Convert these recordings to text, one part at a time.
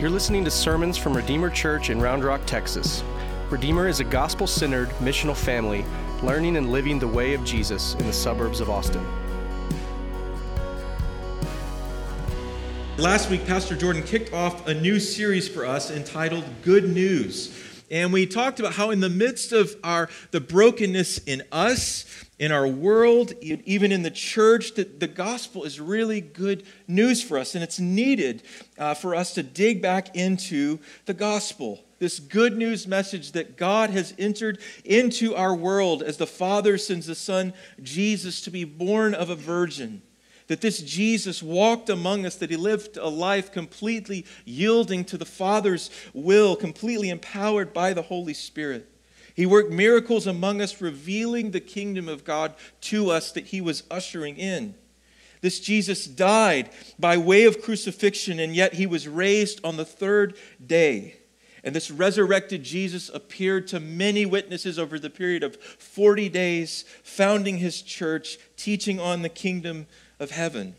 You're listening to sermons from Redeemer Church in Round Rock, Texas. Redeemer is a gospel centered, missional family learning and living the way of Jesus in the suburbs of Austin. Last week, Pastor Jordan kicked off a new series for us entitled Good News. And we talked about how in the midst of our the brokenness in us, in our world, even in the church, that the gospel is really good news for us. And it's needed uh, for us to dig back into the gospel. This good news message that God has entered into our world as the Father sends the Son, Jesus, to be born of a virgin that this Jesus walked among us, that he lived a life completely yielding to the Father's will, completely empowered by the Holy Spirit. He worked miracles among us, revealing the kingdom of God to us that he was ushering in. This Jesus died by way of crucifixion, and yet he was raised on the third day. And this resurrected Jesus appeared to many witnesses over the period of 40 days, founding his church, teaching on the kingdom of heaven.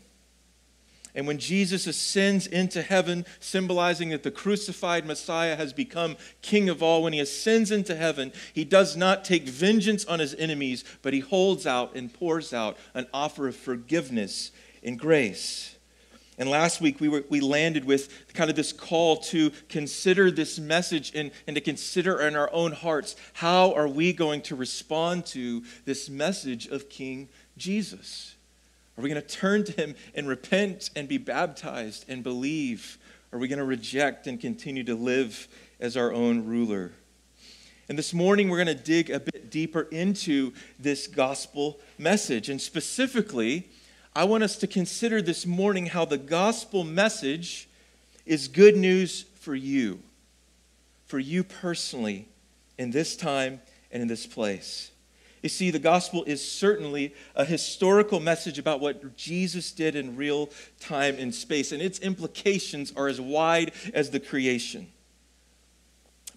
And when Jesus ascends into heaven, symbolizing that the crucified Messiah has become king of all, when he ascends into heaven, he does not take vengeance on his enemies, but he holds out and pours out an offer of forgiveness and grace. And last week we, were, we landed with kind of this call to consider this message and, and to consider in our own hearts how are we going to respond to this message of King Jesus. Are we going to turn to him and repent and be baptized and believe? Are we going to reject and continue to live as our own ruler? And this morning, we're going to dig a bit deeper into this gospel message. And specifically, I want us to consider this morning how the gospel message is good news for you, for you personally, in this time and in this place. You see, the gospel is certainly a historical message about what Jesus did in real time and space, and its implications are as wide as the creation.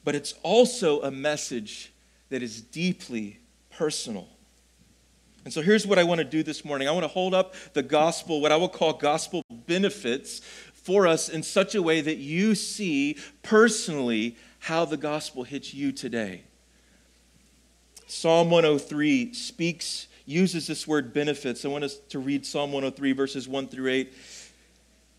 But it's also a message that is deeply personal. And so here's what I want to do this morning I want to hold up the gospel, what I will call gospel benefits, for us in such a way that you see personally how the gospel hits you today. Psalm 103 speaks, uses this word benefits. I want us to read Psalm 103, verses 1 through 8.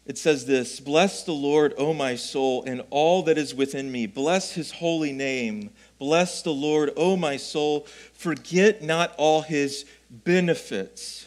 It says this Bless the Lord, O my soul, and all that is within me. Bless his holy name. Bless the Lord, O my soul. Forget not all his benefits,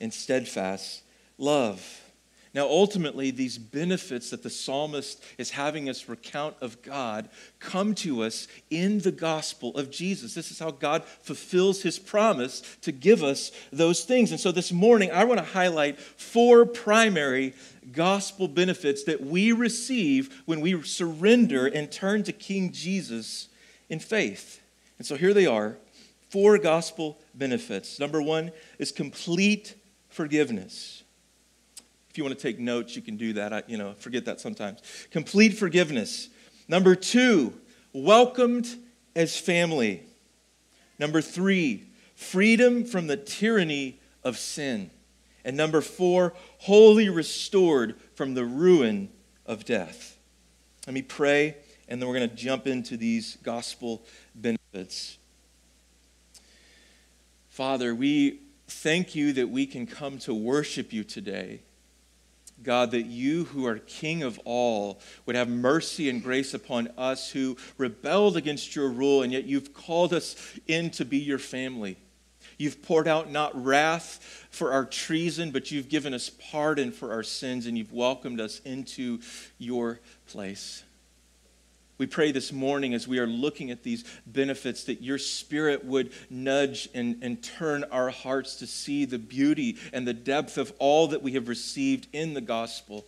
in steadfast love. Now, ultimately, these benefits that the psalmist is having us recount of God come to us in the gospel of Jesus. This is how God fulfills his promise to give us those things. And so this morning, I want to highlight four primary gospel benefits that we receive when we surrender and turn to King Jesus in faith. And so here they are four gospel benefits. Number one is complete forgiveness. If you want to take notes, you can do that. I, you know, forget that sometimes. Complete forgiveness. Number two, welcomed as family. Number three, freedom from the tyranny of sin. And number four, wholly restored from the ruin of death. Let me pray, and then we're going to jump into these gospel benefits. Father, we thank you that we can come to worship you today. God, that you, who are King of all, would have mercy and grace upon us who rebelled against your rule, and yet you've called us in to be your family. You've poured out not wrath for our treason, but you've given us pardon for our sins, and you've welcomed us into your place. We pray this morning as we are looking at these benefits that your spirit would nudge and, and turn our hearts to see the beauty and the depth of all that we have received in the gospel.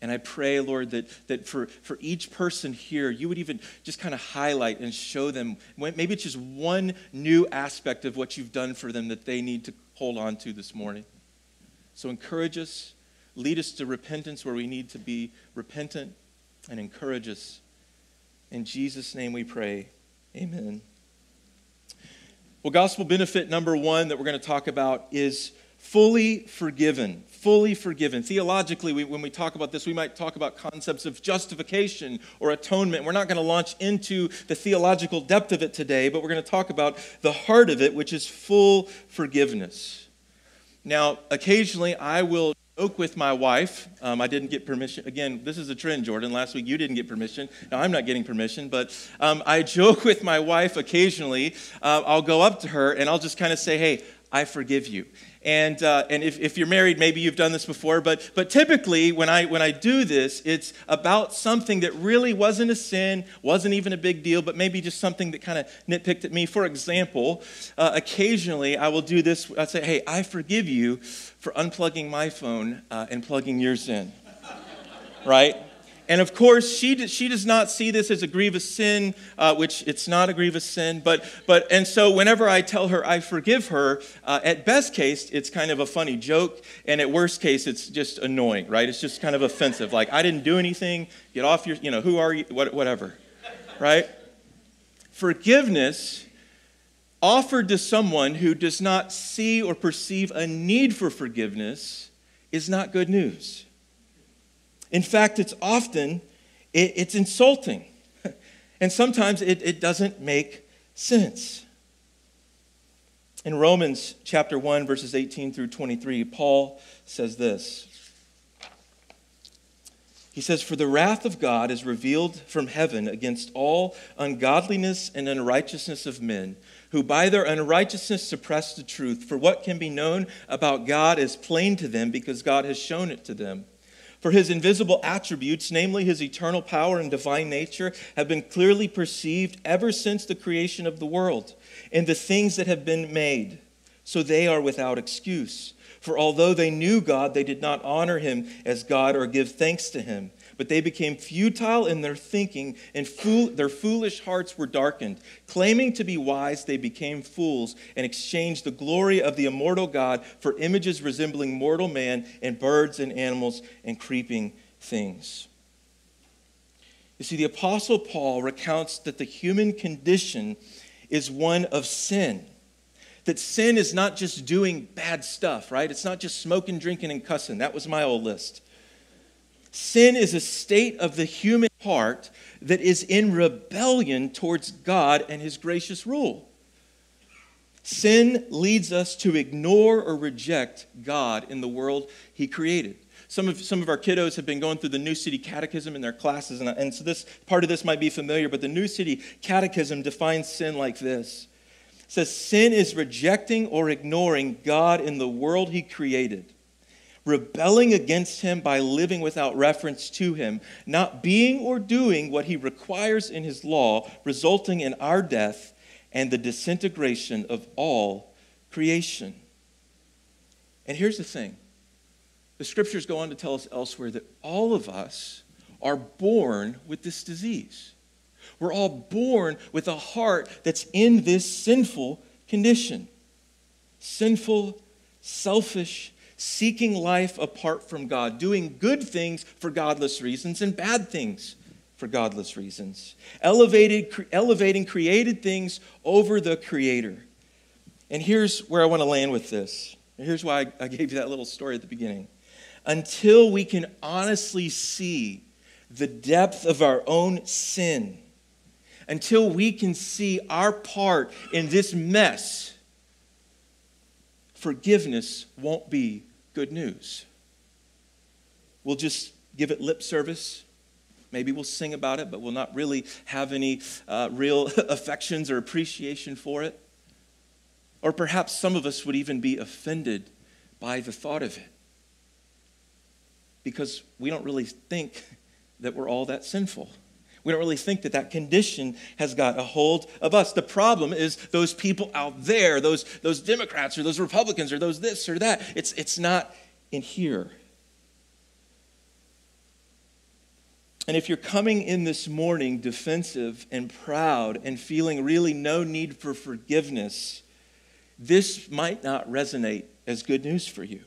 And I pray, Lord, that, that for, for each person here, you would even just kind of highlight and show them, maybe it's just one new aspect of what you've done for them that they need to hold on to this morning. So encourage us, lead us to repentance where we need to be repentant, and encourage us. In Jesus' name we pray. Amen. Well, gospel benefit number one that we're going to talk about is fully forgiven. Fully forgiven. Theologically, we, when we talk about this, we might talk about concepts of justification or atonement. We're not going to launch into the theological depth of it today, but we're going to talk about the heart of it, which is full forgiveness. Now, occasionally I will joke with my wife. Um, I didn't get permission. Again, this is a trend, Jordan. Last week you didn't get permission. Now I'm not getting permission, but um, I joke with my wife occasionally. Uh, I'll go up to her and I'll just kind of say, hey, I forgive you. And, uh, and if, if you're married, maybe you've done this before, but, but typically when I, when I do this, it's about something that really wasn't a sin, wasn't even a big deal, but maybe just something that kind of nitpicked at me. For example, uh, occasionally I will do this. I say, hey, I forgive you for unplugging my phone uh, and plugging yours in. right? And of course, she, she does not see this as a grievous sin, uh, which it's not a grievous sin. But, but, and so whenever I tell her I forgive her, uh, at best case, it's kind of a funny joke. And at worst case, it's just annoying, right? It's just kind of offensive. Like, I didn't do anything. Get off your, you know, who are you? What, whatever, right? Forgiveness offered to someone who does not see or perceive a need for forgiveness is not good news. In fact, it's often it, it's insulting. and sometimes it, it doesn't make sense. In Romans chapter 1, verses 18 through 23, Paul says this. He says, For the wrath of God is revealed from heaven against all ungodliness and unrighteousness of men, who by their unrighteousness suppress the truth. For what can be known about God is plain to them because God has shown it to them. For his invisible attributes, namely his eternal power and divine nature, have been clearly perceived ever since the creation of the world and the things that have been made. So they are without excuse. For although they knew God, they did not honor him as God or give thanks to him but they became futile in their thinking, and fool- their foolish hearts were darkened. Claiming to be wise, they became fools and exchanged the glory of the immortal God for images resembling mortal man and birds and animals and creeping things. You see, the Apostle Paul recounts that the human condition is one of sin. That sin is not just doing bad stuff, right? It's not just smoking, drinking, and cussing. That was my old list. Sin is a state of the human heart that is in rebellion towards God and his gracious rule. Sin leads us to ignore or reject God in the world he created. Some of, some of our kiddos have been going through the New City Catechism in their classes, and, and so this part of this might be familiar, but the New City Catechism defines sin like this. It says, Sin is rejecting or ignoring God in the world he created rebelling against him by living without reference to him, not being or doing what he requires in his law, resulting in our death and the disintegration of all creation. And here's the thing the scriptures go on to tell us elsewhere that all of us are born with this disease. We're all born with a heart that's in this sinful condition. Sinful, selfish, seeking life apart from God, doing good things for godless reasons and bad things for godless reasons, elevated, elevating created things over the Creator. And here's where I want to land with this. Here's why I gave you that little story at the beginning. Until we can honestly see the depth of our own sin, until we can see our part in this mess, forgiveness won't be good news. We'll just give it lip service. Maybe we'll sing about it, but we'll not really have any uh, real affections or appreciation for it. Or perhaps some of us would even be offended by the thought of it because we don't really think that we're all that sinful. We don't really think that that condition has got a hold of us. The problem is those people out there, those, those Democrats or those Republicans or those this or that. It's, it's not in here. And if you're coming in this morning defensive and proud and feeling really no need for forgiveness, this might not resonate as good news for you.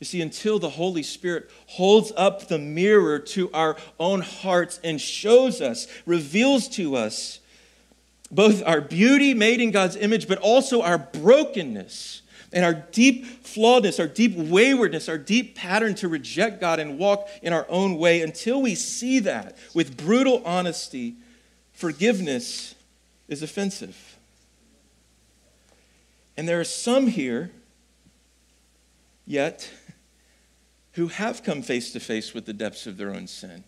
You see, until the Holy Spirit holds up the mirror to our own hearts and shows us, reveals to us both our beauty made in God's image, but also our brokenness and our deep flawedness, our deep waywardness, our deep pattern to reject God and walk in our own way, until we see that with brutal honesty, forgiveness is offensive. And there are some here, yet, who have come face to face with the depths of their own sin.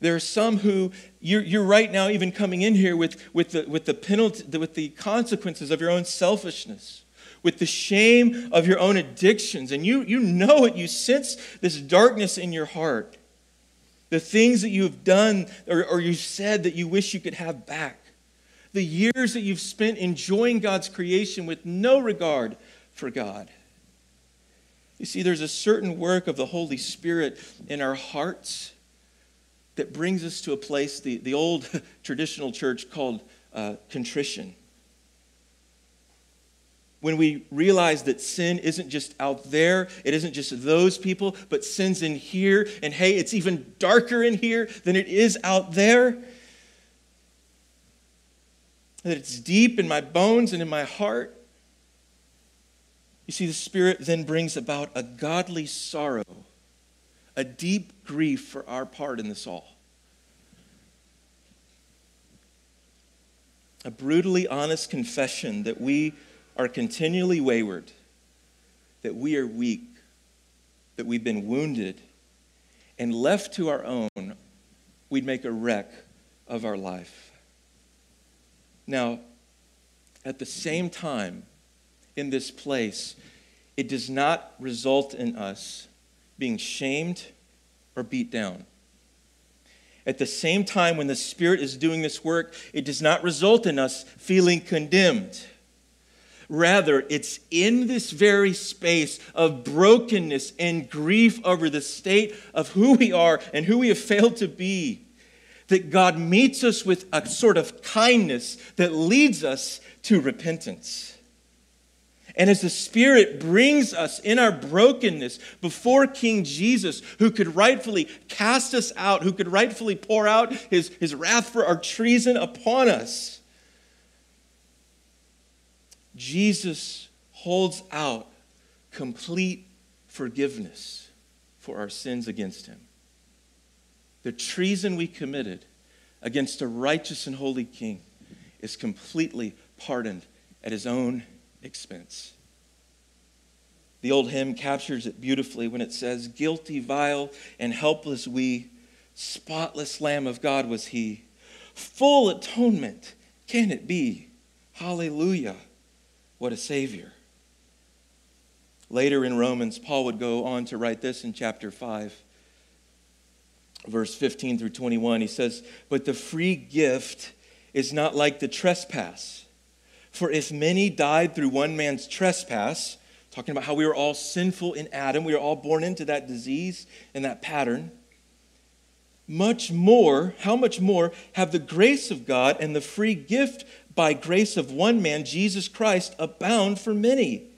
There are some who you're, you're right now even coming in here with, with, the, with, the penalty, with the consequences of your own selfishness, with the shame of your own addictions. And you, you know it. You sense this darkness in your heart. The things that you have done or, or you said that you wish you could have back. The years that you've spent enjoying God's creation with no regard for God. You see, there's a certain work of the Holy Spirit in our hearts that brings us to a place the, the old traditional church called uh, contrition. When we realize that sin isn't just out there, it isn't just those people, but sin's in here, and hey, it's even darker in here than it is out there. That it's deep in my bones and in my heart. You see, the Spirit then brings about a godly sorrow a deep grief for our part in this all. A brutally honest confession that we are continually wayward, that we are weak, that we've been wounded, and left to our own, we'd make a wreck of our life. Now, at the same time, in this place, it does not result in us being shamed or beat down. At the same time, when the Spirit is doing this work, it does not result in us feeling condemned. Rather, it's in this very space of brokenness and grief over the state of who we are and who we have failed to be that God meets us with a sort of kindness that leads us to repentance. And as the Spirit brings us in our brokenness before King Jesus, who could rightfully cast us out, who could rightfully pour out his, his wrath for our treason upon us, Jesus holds out complete forgiveness for our sins against him. The treason we committed against a righteous and holy king is completely pardoned at his own expense. The old hymn captures it beautifully when it says, Guilty, vile, and helpless we, spotless Lamb of God was he. Full atonement can it be? Hallelujah. What a Savior. Later in Romans, Paul would go on to write this in chapter 5, verse 15 through 21. He says, But the free gift is not like the trespass. For if many died through one man's trespass, talking about how we were all sinful in Adam, we were all born into that disease and that pattern, much more, how much more have the grace of God and the free gift by grace of one man, Jesus Christ, abound for many?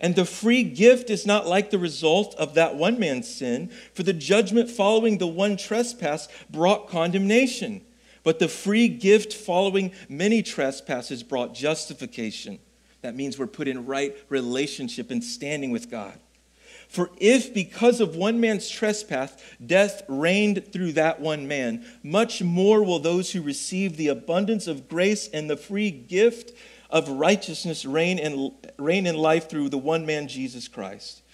And the free gift is not like the result of that one man's sin, for the judgment following the one trespass brought condemnation. But the free gift following many trespasses brought justification. That means we're put in right relationship and standing with God. For if because of one man's trespass death reigned through that one man, much more will those who receive the abundance of grace and the free gift of righteousness reign in, reign in life through the one man, Jesus Christ.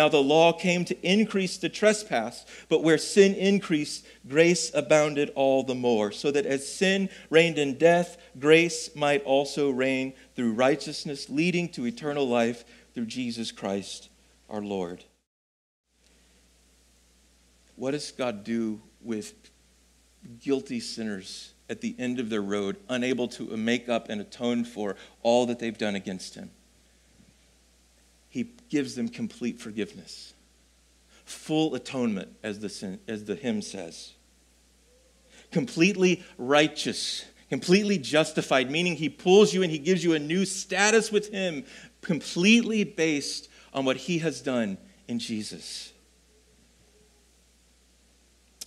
Now the law came to increase the trespass, but where sin increased, grace abounded all the more, so that as sin reigned in death, grace might also reign through righteousness, leading to eternal life through Jesus Christ our Lord. What does God do with guilty sinners at the end of their road, unable to make up and atone for all that they've done against Him? He gives them complete forgiveness, full atonement, as the, as the hymn says. Completely righteous, completely justified, meaning He pulls you and He gives you a new status with Him, completely based on what He has done in Jesus.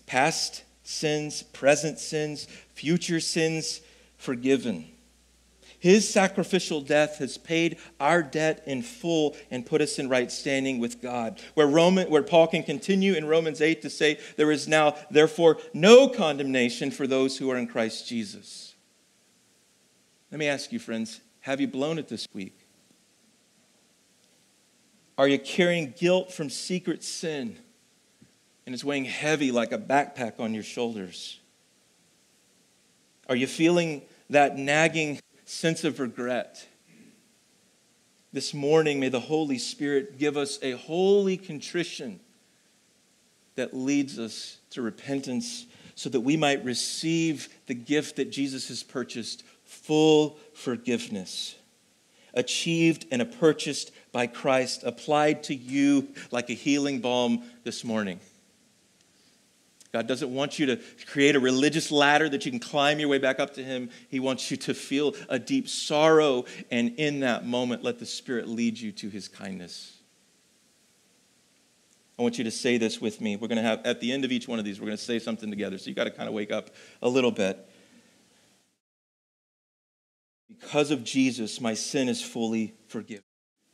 Past sins, present sins, future sins forgiven. His sacrificial death has paid our debt in full and put us in right standing with God. Where, Roman, where Paul can continue in Romans 8 to say, There is now, therefore, no condemnation for those who are in Christ Jesus. Let me ask you, friends, have you blown it this week? Are you carrying guilt from secret sin? and it's weighing heavy like a backpack on your shoulders? Are you feeling that nagging sense of regret? This morning, may the Holy Spirit give us a holy contrition that leads us to repentance so that we might receive the gift that Jesus has purchased full forgiveness, achieved and purchased by Christ, applied to you like a healing balm this morning. God doesn't want you to create a religious ladder that you can climb your way back up to Him. He wants you to feel a deep sorrow, and in that moment, let the Spirit lead you to His kindness. I want you to say this with me. We're going to have, at the end of each one of these, we're going to say something together. So you've got to kind of wake up a little bit. Because of Jesus, my sin is fully forgiven.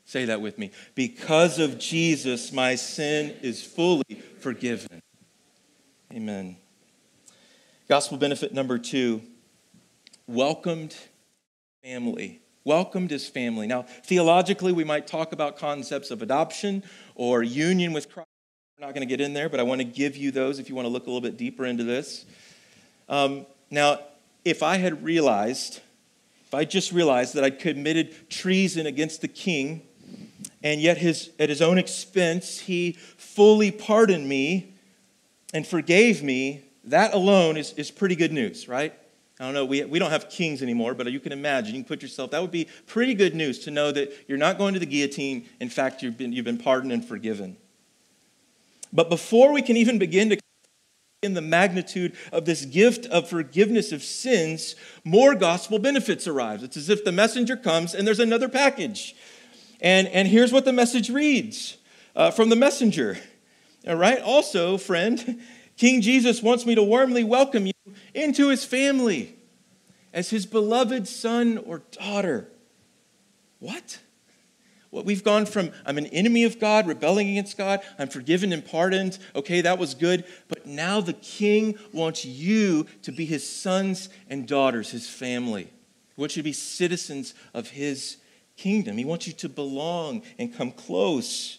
Say that with me. Because of Jesus, my sin is fully forgiven. Amen. Gospel benefit number two welcomed family. Welcomed as family. Now, theologically, we might talk about concepts of adoption or union with Christ. We're not going to get in there, but I want to give you those if you want to look a little bit deeper into this. Um, now, if I had realized, if I just realized that I'd committed treason against the king, and yet his, at his own expense, he fully pardoned me and forgave me, that alone is, is pretty good news, right? I don't know, we, we don't have kings anymore, but you can imagine, you can put yourself, that would be pretty good news to know that you're not going to the guillotine. In fact, you've been, you've been pardoned and forgiven. But before we can even begin to in the magnitude of this gift of forgiveness of sins, more gospel benefits arrive. It's as if the messenger comes and there's another package. And, and here's what the message reads uh, from the messenger all right, also, friend, King Jesus wants me to warmly welcome you into his family as his beloved son or daughter. What? What we've gone from I'm an enemy of God, rebelling against God, I'm forgiven and pardoned. Okay, that was good. But now the king wants you to be his sons and daughters, his family. He wants you to be citizens of his kingdom. He wants you to belong and come close.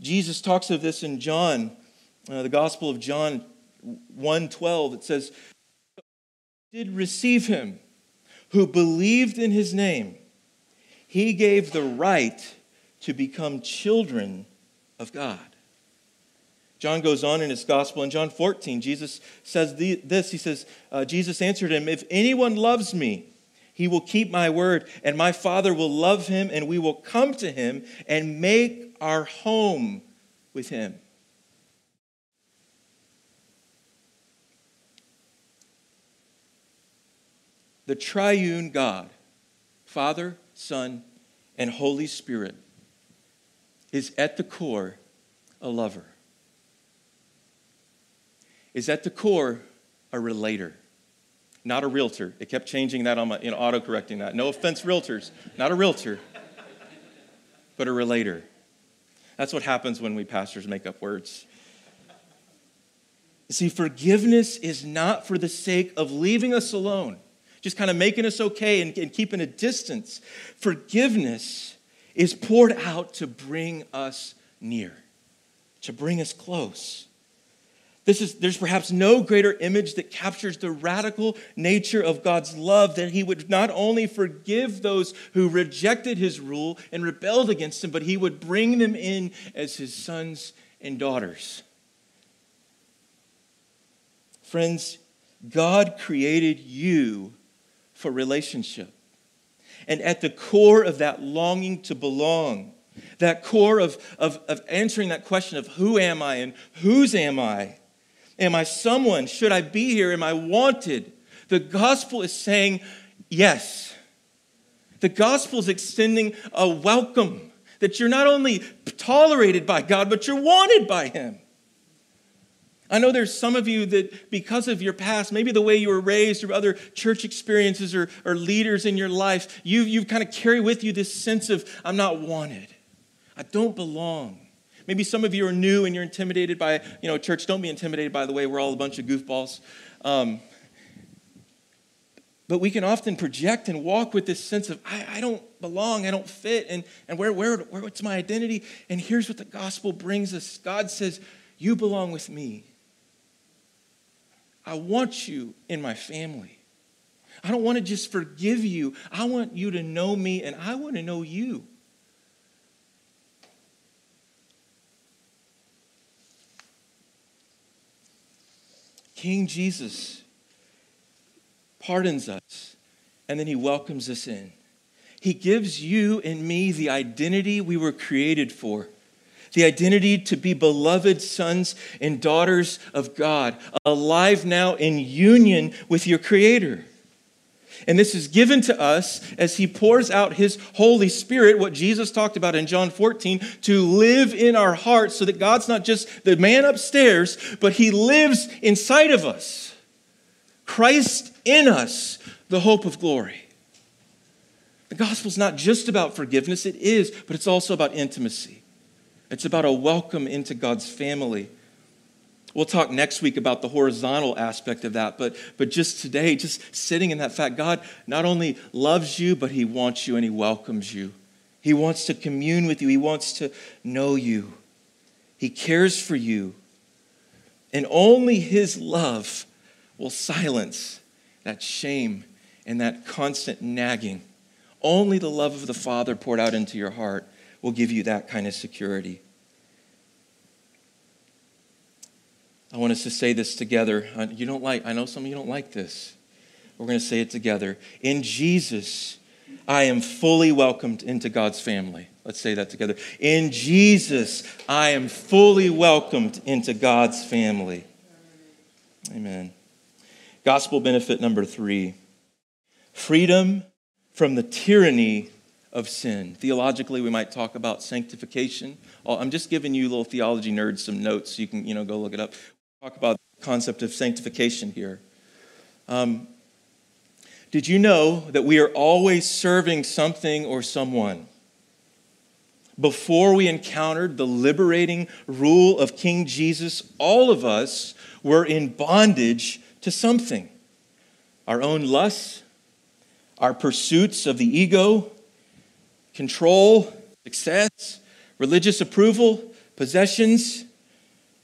Jesus talks of this in John, uh, the Gospel of John 1:12. It says, "Did receive him who believed in his name. He gave the right to become children of God." John goes on in his gospel in John 14. Jesus says this. He says, uh, Jesus answered him, If anyone loves me, he will keep my word, and my Father will love him, and we will come to him and make our home with him. The triune God, Father, Son, and Holy Spirit, is at the core a lover, is at the core a relator not a realtor. It kept changing that on my, you know, auto correcting that. No offense, realtors, not a realtor, but a relator. That's what happens when we pastors make up words. See, forgiveness is not for the sake of leaving us alone, just kind of making us okay and, and keeping a distance. Forgiveness is poured out to bring us near, to bring us close. This is, there's perhaps no greater image that captures the radical nature of God's love that He would not only forgive those who rejected His rule and rebelled against Him, but He would bring them in as His sons and daughters. Friends, God created you for relationship. And at the core of that longing to belong, that core of, of, of answering that question of who am I and whose am I? Am I someone? Should I be here? Am I wanted? The gospel is saying yes. The gospel is extending a welcome that you're not only tolerated by God, but you're wanted by Him. I know there's some of you that, because of your past, maybe the way you were raised or other church experiences or, or leaders in your life, you, you kind of carry with you this sense of, I'm not wanted. I don't belong. Maybe some of you are new and you're intimidated by, you know, church, don't be intimidated, by the way, we're all a bunch of goofballs. Um, but we can often project and walk with this sense of, I, I don't belong, I don't fit, and, and where, where, where, what's my identity? And here's what the gospel brings us God says, You belong with me. I want you in my family. I don't want to just forgive you. I want you to know me, and I want to know you. King Jesus pardons us and then he welcomes us in. He gives you and me the identity we were created for the identity to be beloved sons and daughters of God, alive now in union with your Creator. And this is given to us as He pours out His Holy Spirit, what Jesus talked about in John 14, to live in our hearts so that God's not just the man upstairs, but He lives inside of us. Christ in us, the hope of glory. The gospel is not just about forgiveness, it is, but it's also about intimacy. It's about a welcome into God's family. We'll talk next week about the horizontal aspect of that, but, but just today, just sitting in that fact, God not only loves you, but He wants you and He welcomes you. He wants to commune with you, He wants to know you, He cares for you. And only His love will silence that shame and that constant nagging. Only the love of the Father poured out into your heart will give you that kind of security. I want us to say this together. Uh, you don't like, I know some of you don't like this. We're going to say it together. In Jesus, I am fully welcomed into God's family. Let's say that together. In Jesus, I am fully welcomed into God's family. Amen. Gospel benefit number three freedom from the tyranny of sin. Theologically, we might talk about sanctification. I'm just giving you little theology nerds some notes so you can you know, go look it up. Talk about the concept of sanctification here. Um, did you know that we are always serving something or someone? Before we encountered the liberating rule of King Jesus, all of us were in bondage to something our own lusts, our pursuits of the ego, control, success, religious approval, possessions,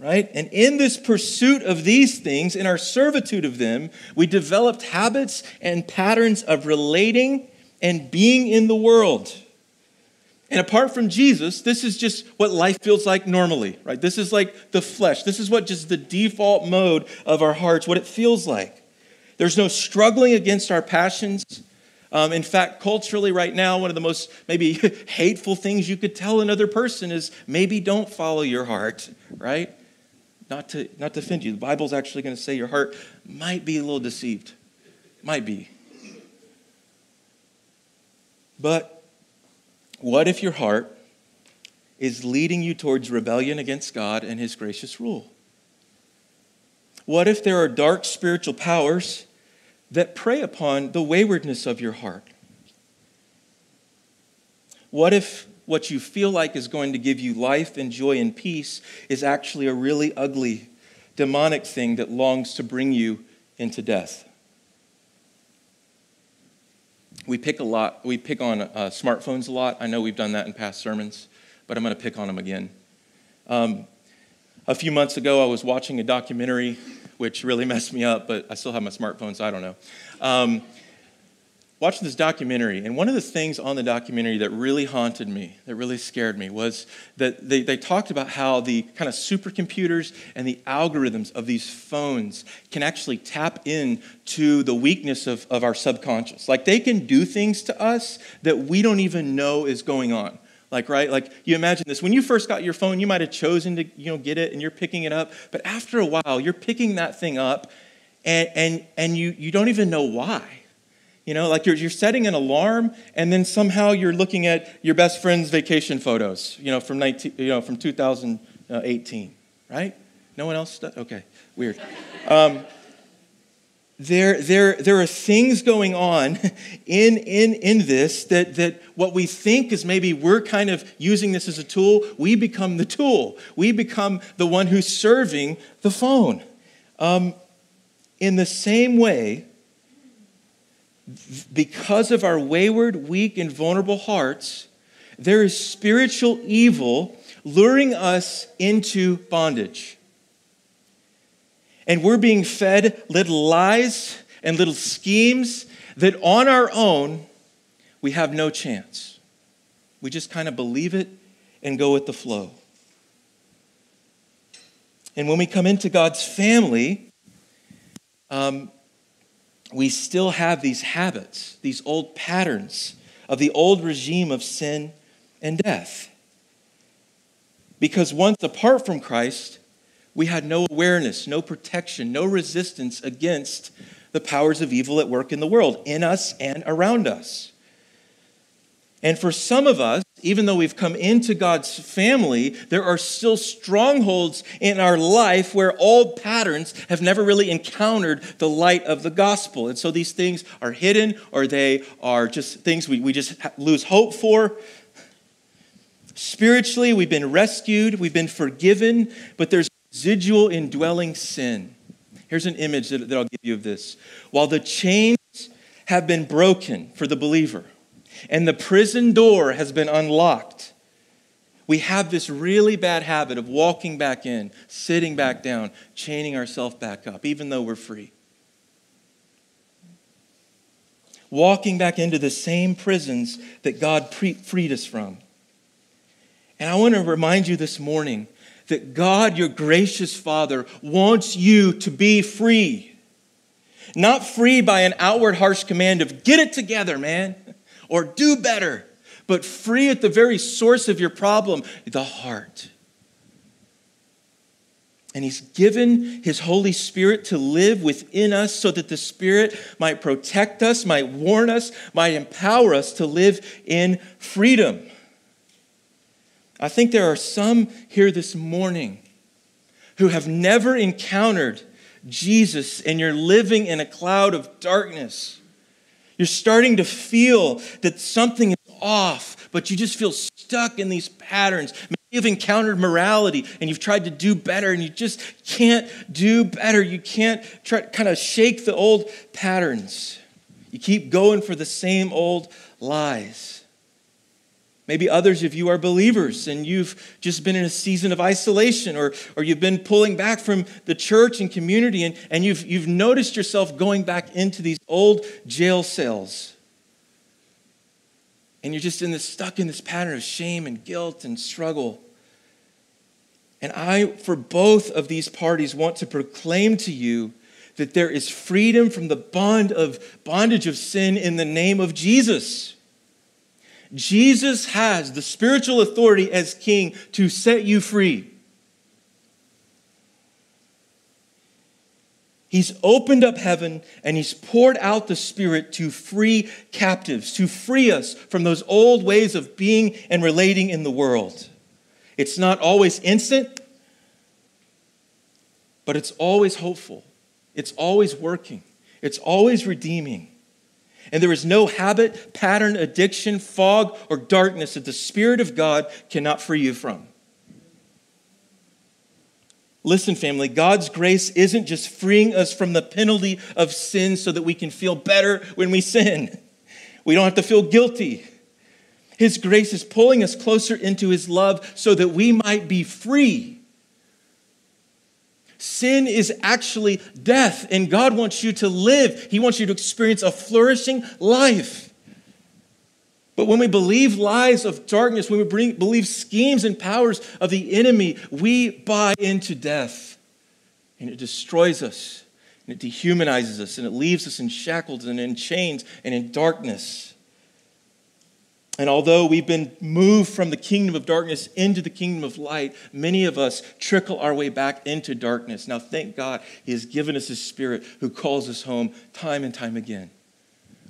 right? And in this pursuit of these things, in our servitude of them, we developed habits and patterns of relating and being in the world. And apart from Jesus, this is just what life feels like normally, right? This is like the flesh. This is what just the default mode of our hearts, what it feels like. There's no struggling against our passions. Um, in fact, culturally, right now, one of the most maybe hateful things you could tell another person is maybe don't follow your heart, right? Not to, not to offend you. The Bible's actually going to say your heart might be a little deceived. Might be. But what if your heart is leading you towards rebellion against God and His gracious rule? What if there are dark spiritual powers that prey upon the waywardness of your heart? What if what you feel like is going to give you life and joy and peace is actually a really ugly, demonic thing that longs to bring you into death? We pick a lot, we pick on uh, smartphones a lot. I know we've done that in past sermons, but I'm going to pick on them again. Um, A few months ago, I was watching a documentary, which really messed me up, but I still have my smartphone, so I don't know. Um, watching this documentary, and one of the things on the documentary that really haunted me, that really scared me, was that they, they talked about how the kind of supercomputers and the algorithms of these phones can actually tap into the weakness of, of our subconscious. Like they can do things to us that we don't even know is going on. Like, right? Like, you imagine this. When you first got your phone, you might have chosen to, you know, get it and you're picking it up. But after a while, you're picking that thing up and, and, and you, you don't even know why. You know, like you're, you're setting an alarm and then somehow you're looking at your best friend's vacation photos, you know, from, 19, you know, from 2018, right? No one else does? Okay, weird. Um, there, there, there are things going on in, in, in this that, that what we think is maybe we're kind of using this as a tool, we become the tool. We become the one who's serving the phone. Um, in the same way, because of our wayward, weak, and vulnerable hearts, there is spiritual evil luring us into bondage. And we're being fed little lies and little schemes that on our own we have no chance. We just kind of believe it and go with the flow. And when we come into God's family, um, we still have these habits, these old patterns of the old regime of sin and death. Because once apart from Christ, we had no awareness, no protection, no resistance against the powers of evil at work in the world, in us and around us. And for some of us, even though we've come into God's family, there are still strongholds in our life where old patterns have never really encountered the light of the gospel. And so these things are hidden or they are just things we, we just lose hope for. Spiritually, we've been rescued, we've been forgiven, but there's residual indwelling sin. Here's an image that, that I'll give you of this. While the chains have been broken for the believer and the prison door has been unlocked, we have this really bad habit of walking back in, sitting back down, chaining ourselves back up, even though we're free. Walking back into the same prisons that God pre- freed us from. And I want to remind you this morning that God, your gracious Father, wants you to be free. Not free by an outward harsh command of get it together, man, or do better, but free at the very source of your problem, the heart. And He's given His Holy Spirit to live within us so that the Spirit might protect us, might warn us, might empower us to live in freedom. I think there are some here this morning who have never encountered Jesus and you're living in a cloud of darkness. You're starting to feel that something is off, but you just feel stuck in these patterns. Maybe you've encountered morality and you've tried to do better and you just can't do better. You can't try kind of shake the old patterns. You keep going for the same old lies. Maybe others of you are believers and you've just been in a season of isolation or, or you've been pulling back from the church and community and, and you've, you've noticed yourself going back into these old jail cells. And you're just in this, stuck in this pattern of shame and guilt and struggle. And I, for both of these parties, want to proclaim to you that there is freedom from the bond of bondage of sin in the name of Jesus. Jesus has the spiritual authority as king to set you free. He's opened up heaven and he's poured out the Spirit to free captives, to free us from those old ways of being and relating in the world. It's not always instant, but it's always hopeful. It's always working. It's always redeeming. And there is no habit, pattern, addiction, fog, or darkness that the Spirit of God cannot free you from. Listen, family, God's grace isn't just freeing us from the penalty of sin so that we can feel better when we sin. We don't have to feel guilty. His grace is pulling us closer into His love so that we might be free Sin is actually death, and God wants you to live. He wants you to experience a flourishing life. But when we believe lies of darkness, when we bring, believe schemes and powers of the enemy, we buy into death. And it destroys us, and it dehumanizes us, and it leaves us in shackles and in chains and in darkness. And although we've been moved from the kingdom of darkness into the kingdom of light, many of us trickle our way back into darkness. Now, thank God He has given us His Spirit who calls us home time and time again.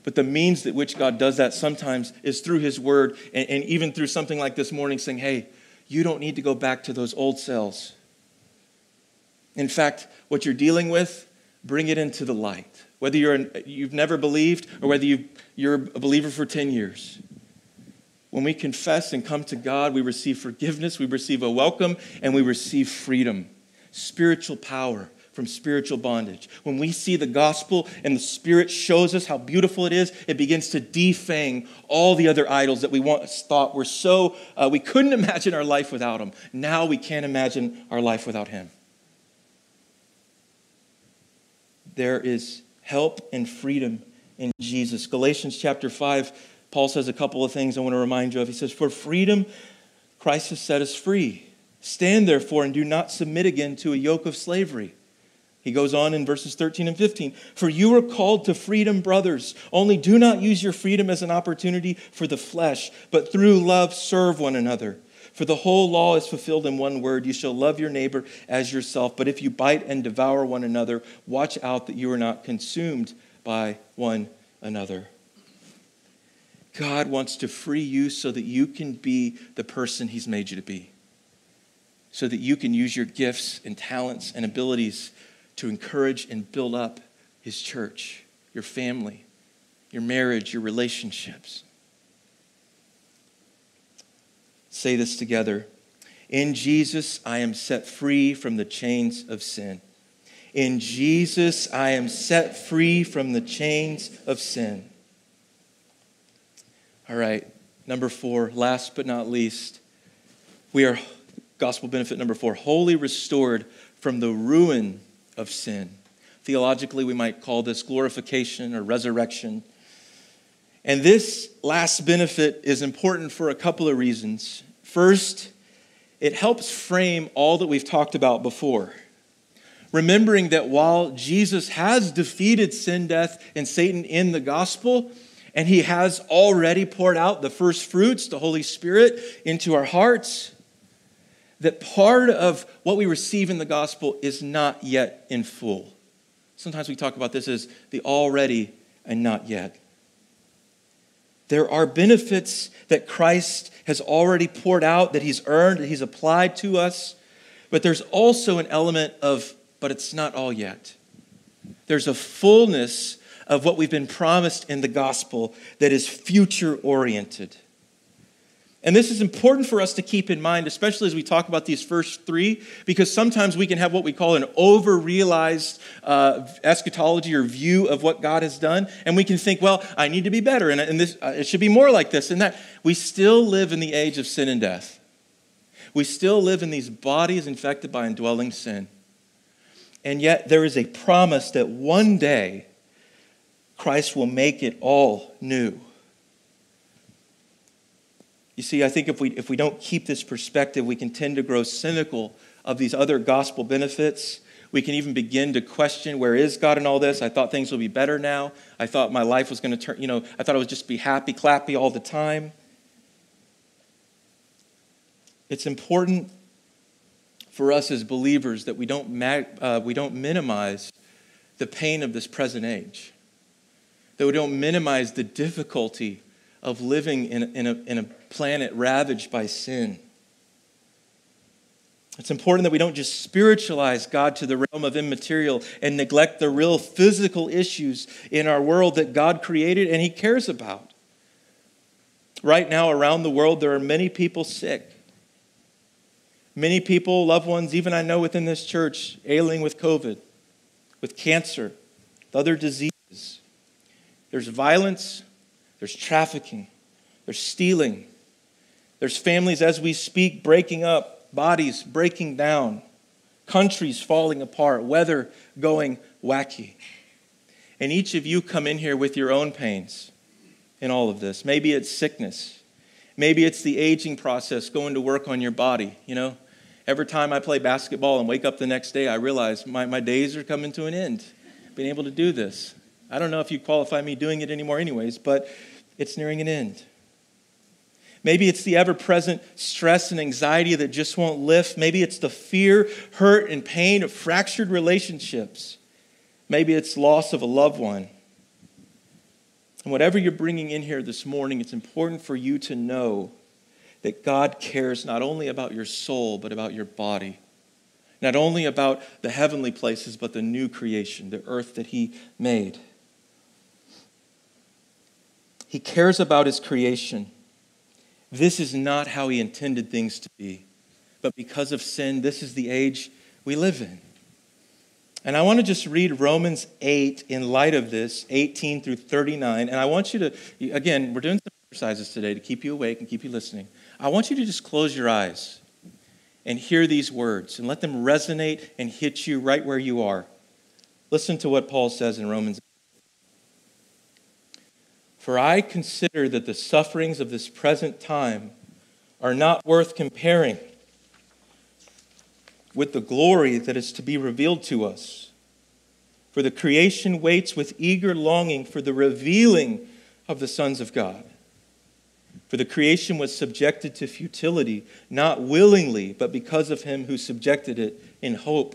But the means that which God does that sometimes is through His Word, and, and even through something like this morning saying, hey, you don't need to go back to those old cells. In fact, what you're dealing with, bring it into the light. Whether you're an, you've never believed or whether you you're a believer for 10 years. When we confess and come to God, we receive forgiveness, we receive a welcome, and we receive freedom, spiritual power from spiritual bondage. When we see the gospel and the Spirit shows us how beautiful it is, it begins to defang all the other idols that we once thought were so, uh, we couldn't imagine our life without Him. Now we can't imagine our life without Him. There is help and freedom in Jesus. Galatians chapter 5 Paul says a couple of things I want to remind you of. He says, For freedom, Christ has set us free. Stand therefore and do not submit again to a yoke of slavery. He goes on in verses 13 and 15. For you are called to freedom, brothers. Only do not use your freedom as an opportunity for the flesh, but through love serve one another. For the whole law is fulfilled in one word you shall love your neighbor as yourself. But if you bite and devour one another, watch out that you are not consumed by one another. God wants to free you so that you can be the person He's made you to be. So that you can use your gifts and talents and abilities to encourage and build up His church, your family, your marriage, your relationships. Say this together. In Jesus, I am set free from the chains of sin. In Jesus, I am set free from the chains of sin. All right, number four, last but not least, we are, gospel benefit number four, wholly restored from the ruin of sin. Theologically, we might call this glorification or resurrection. And this last benefit is important for a couple of reasons. First, it helps frame all that we've talked about before. Remembering that while Jesus has defeated sin, death, and Satan in the gospel, and He has already poured out the first fruits, the Holy Spirit, into our hearts. That part of what we receive in the gospel is not yet in full. Sometimes we talk about this as the already and not yet. There are benefits that Christ has already poured out, that He's earned, that He's applied to us, but there's also an element of, but it's not all yet. There's a fullness of what we've been promised in the gospel that is future oriented. And this is important for us to keep in mind, especially as we talk about these first three, because sometimes we can have what we call an over realized uh, eschatology or view of what God has done. And we can think, well, I need to be better, and, and this, uh, it should be more like this and that. We still live in the age of sin and death. We still live in these bodies infected by indwelling sin. And yet, there is a promise that one day, Christ will make it all new. You see, I think if we, if we don't keep this perspective, we can tend to grow cynical of these other gospel benefits. We can even begin to question where is God in all this? I thought things would be better now. I thought my life was going to turn, you know, I thought I would just be happy, clappy all the time. It's important for us as believers that we don't, uh, we don't minimize the pain of this present age that we don't minimize the difficulty of living in, in, a, in a planet ravaged by sin. It's important that we don't just spiritualize God to the realm of immaterial and neglect the real physical issues in our world that God created and He cares about. Right now, around the world, there are many people sick. Many people, loved ones, even I know within this church, ailing with COVID, with cancer, with other diseases. There's violence, there's trafficking, there's stealing, there's families as we speak breaking up, bodies breaking down, countries falling apart, weather going wacky. And each of you come in here with your own pains in all of this. Maybe it's sickness. Maybe it's the aging process, going to work on your body, you know? Every time I play basketball and wake up the next day, I realize my, my days are coming to an end. Being able to do this. I don't know if you qualify me doing it anymore, anyways, but it's nearing an end. Maybe it's the ever present stress and anxiety that just won't lift. Maybe it's the fear, hurt, and pain of fractured relationships. Maybe it's loss of a loved one. And whatever you're bringing in here this morning, it's important for you to know that God cares not only about your soul, but about your body. Not only about the heavenly places, but the new creation, the earth that He made. He cares about His creation. This is not how He intended things to be. But because of sin, this is the age we live in. And I want to just read Romans 8 in light of this, 18 through 39. And I want you to, again, we're doing some exercises today to keep you awake and keep you listening. I want you to just close your eyes and hear these words and let them resonate and hit you right where you are. Listen to what Paul says in Romans. For I consider that the sufferings of this present time are not worth comparing with the glory that is to be revealed to us. For the creation waits with eager longing for the revealing of the sons of God. For the creation was subjected to futility, not willingly, but because of him who subjected it in hope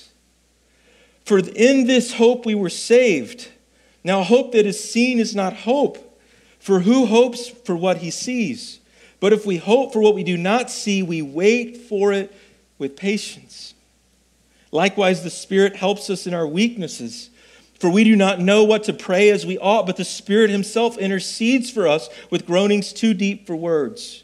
For in this hope we were saved. Now, hope that is seen is not hope, for who hopes for what he sees? But if we hope for what we do not see, we wait for it with patience. Likewise, the Spirit helps us in our weaknesses. For we do not know what to pray as we ought, but the Spirit Himself intercedes for us with groanings too deep for words.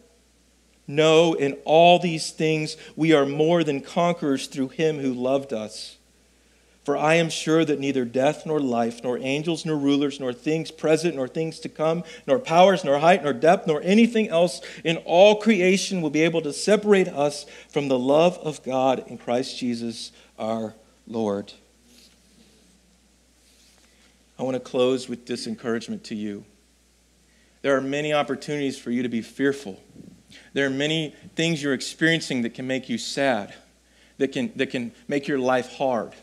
No, in all these things we are more than conquerors through him who loved us. For I am sure that neither death nor life, nor angels nor rulers, nor things present nor things to come, nor powers, nor height, nor depth, nor anything else in all creation will be able to separate us from the love of God in Christ Jesus our Lord. I want to close with this encouragement to you. There are many opportunities for you to be fearful. There are many things you're experiencing that can make you sad, that can, that can make your life hard.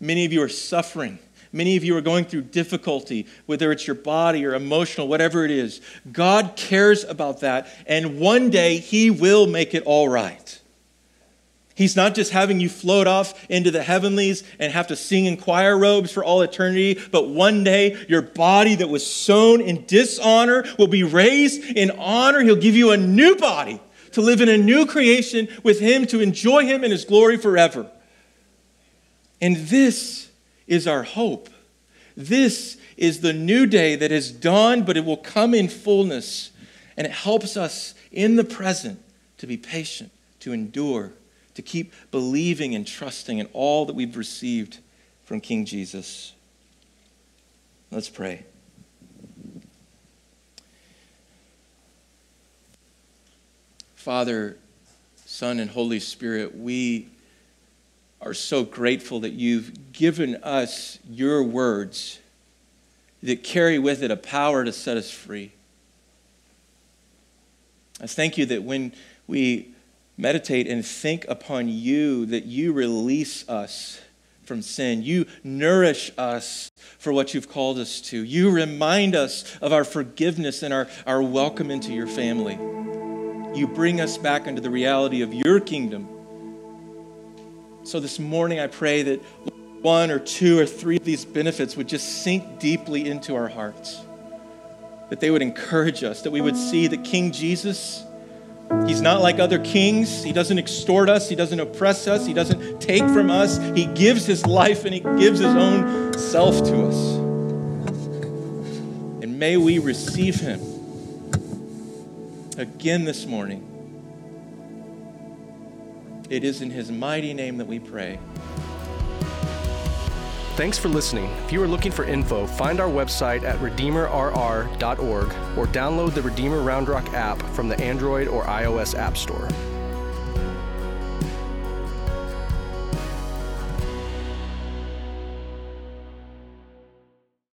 Many of you are suffering. Many of you are going through difficulty, whether it's your body or emotional, whatever it is. God cares about that, and one day He will make it all right. He's not just having you float off into the heavenlies and have to sing in choir robes for all eternity, but one day your body that was sown in dishonor will be raised in honor. He'll give you a new body to live in a new creation with Him, to enjoy Him in His glory forever. And this is our hope. This is the new day that has dawned, but it will come in fullness. And it helps us in the present to be patient, to endure to keep believing and trusting in all that we've received from King Jesus. Let's pray. Father, Son, and Holy Spirit, we are so grateful that you've given us your words that carry with it a power to set us free. I thank you that when we meditate and think upon you, that you release us from sin. You nourish us for what you've called us to. You remind us of our forgiveness and our, our welcome into your family. You bring us back into the reality of your kingdom. So this morning, I pray that one or two or three of these benefits would just sink deeply into our hearts, that they would encourage us, that we would see that King Jesus He's not like other kings. He doesn't extort us. He doesn't oppress us. He doesn't take from us. He gives his life and he gives his own self to us. And may we receive him again this morning. It is in his mighty name that we pray. Thanks for listening. If you are looking for info, find our website at redeemerrr.org or download the Redeemer Round Rock app from the Android or iOS App Store.